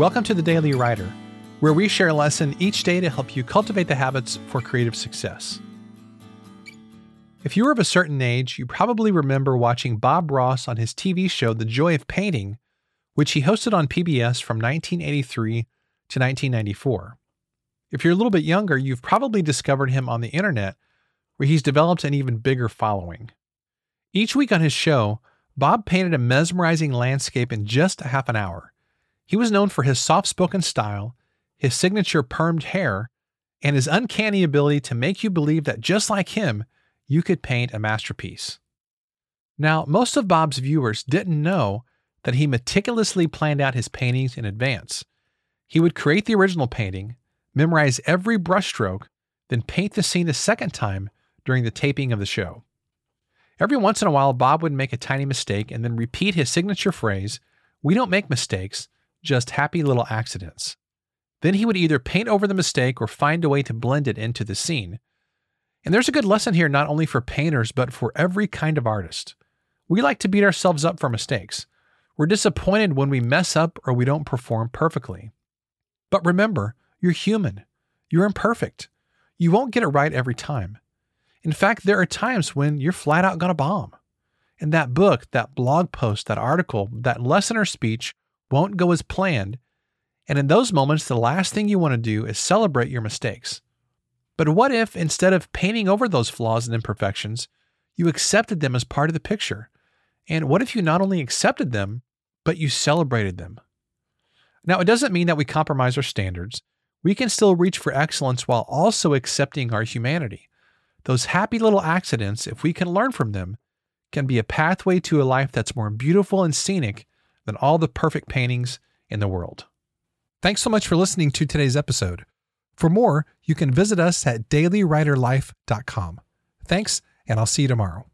Welcome to the Daily Writer, where we share a lesson each day to help you cultivate the habits for creative success. If you are of a certain age, you probably remember watching Bob Ross on his TV show The Joy of Painting, which he hosted on PBS from 1983 to 1994. If you're a little bit younger, you've probably discovered him on the internet, where he's developed an even bigger following. Each week on his show, Bob painted a mesmerizing landscape in just a half an hour. He was known for his soft spoken style, his signature permed hair, and his uncanny ability to make you believe that just like him, you could paint a masterpiece. Now, most of Bob's viewers didn't know that he meticulously planned out his paintings in advance. He would create the original painting, memorize every brushstroke, then paint the scene a second time during the taping of the show. Every once in a while, Bob would make a tiny mistake and then repeat his signature phrase We don't make mistakes, just happy little accidents. Then he would either paint over the mistake or find a way to blend it into the scene. And there's a good lesson here not only for painters, but for every kind of artist. We like to beat ourselves up for mistakes. We're disappointed when we mess up or we don't perform perfectly. But remember, you're human. You're imperfect. You won't get it right every time. In fact, there are times when you're flat out going to bomb. And that book, that blog post, that article, that lesson or speech won't go as planned. And in those moments, the last thing you want to do is celebrate your mistakes. But what if, instead of painting over those flaws and imperfections, you accepted them as part of the picture? And what if you not only accepted them, but you celebrated them? Now, it doesn't mean that we compromise our standards. We can still reach for excellence while also accepting our humanity. Those happy little accidents, if we can learn from them, can be a pathway to a life that's more beautiful and scenic than all the perfect paintings in the world. Thanks so much for listening to today's episode. For more, you can visit us at dailywriterlife.com. Thanks, and I'll see you tomorrow.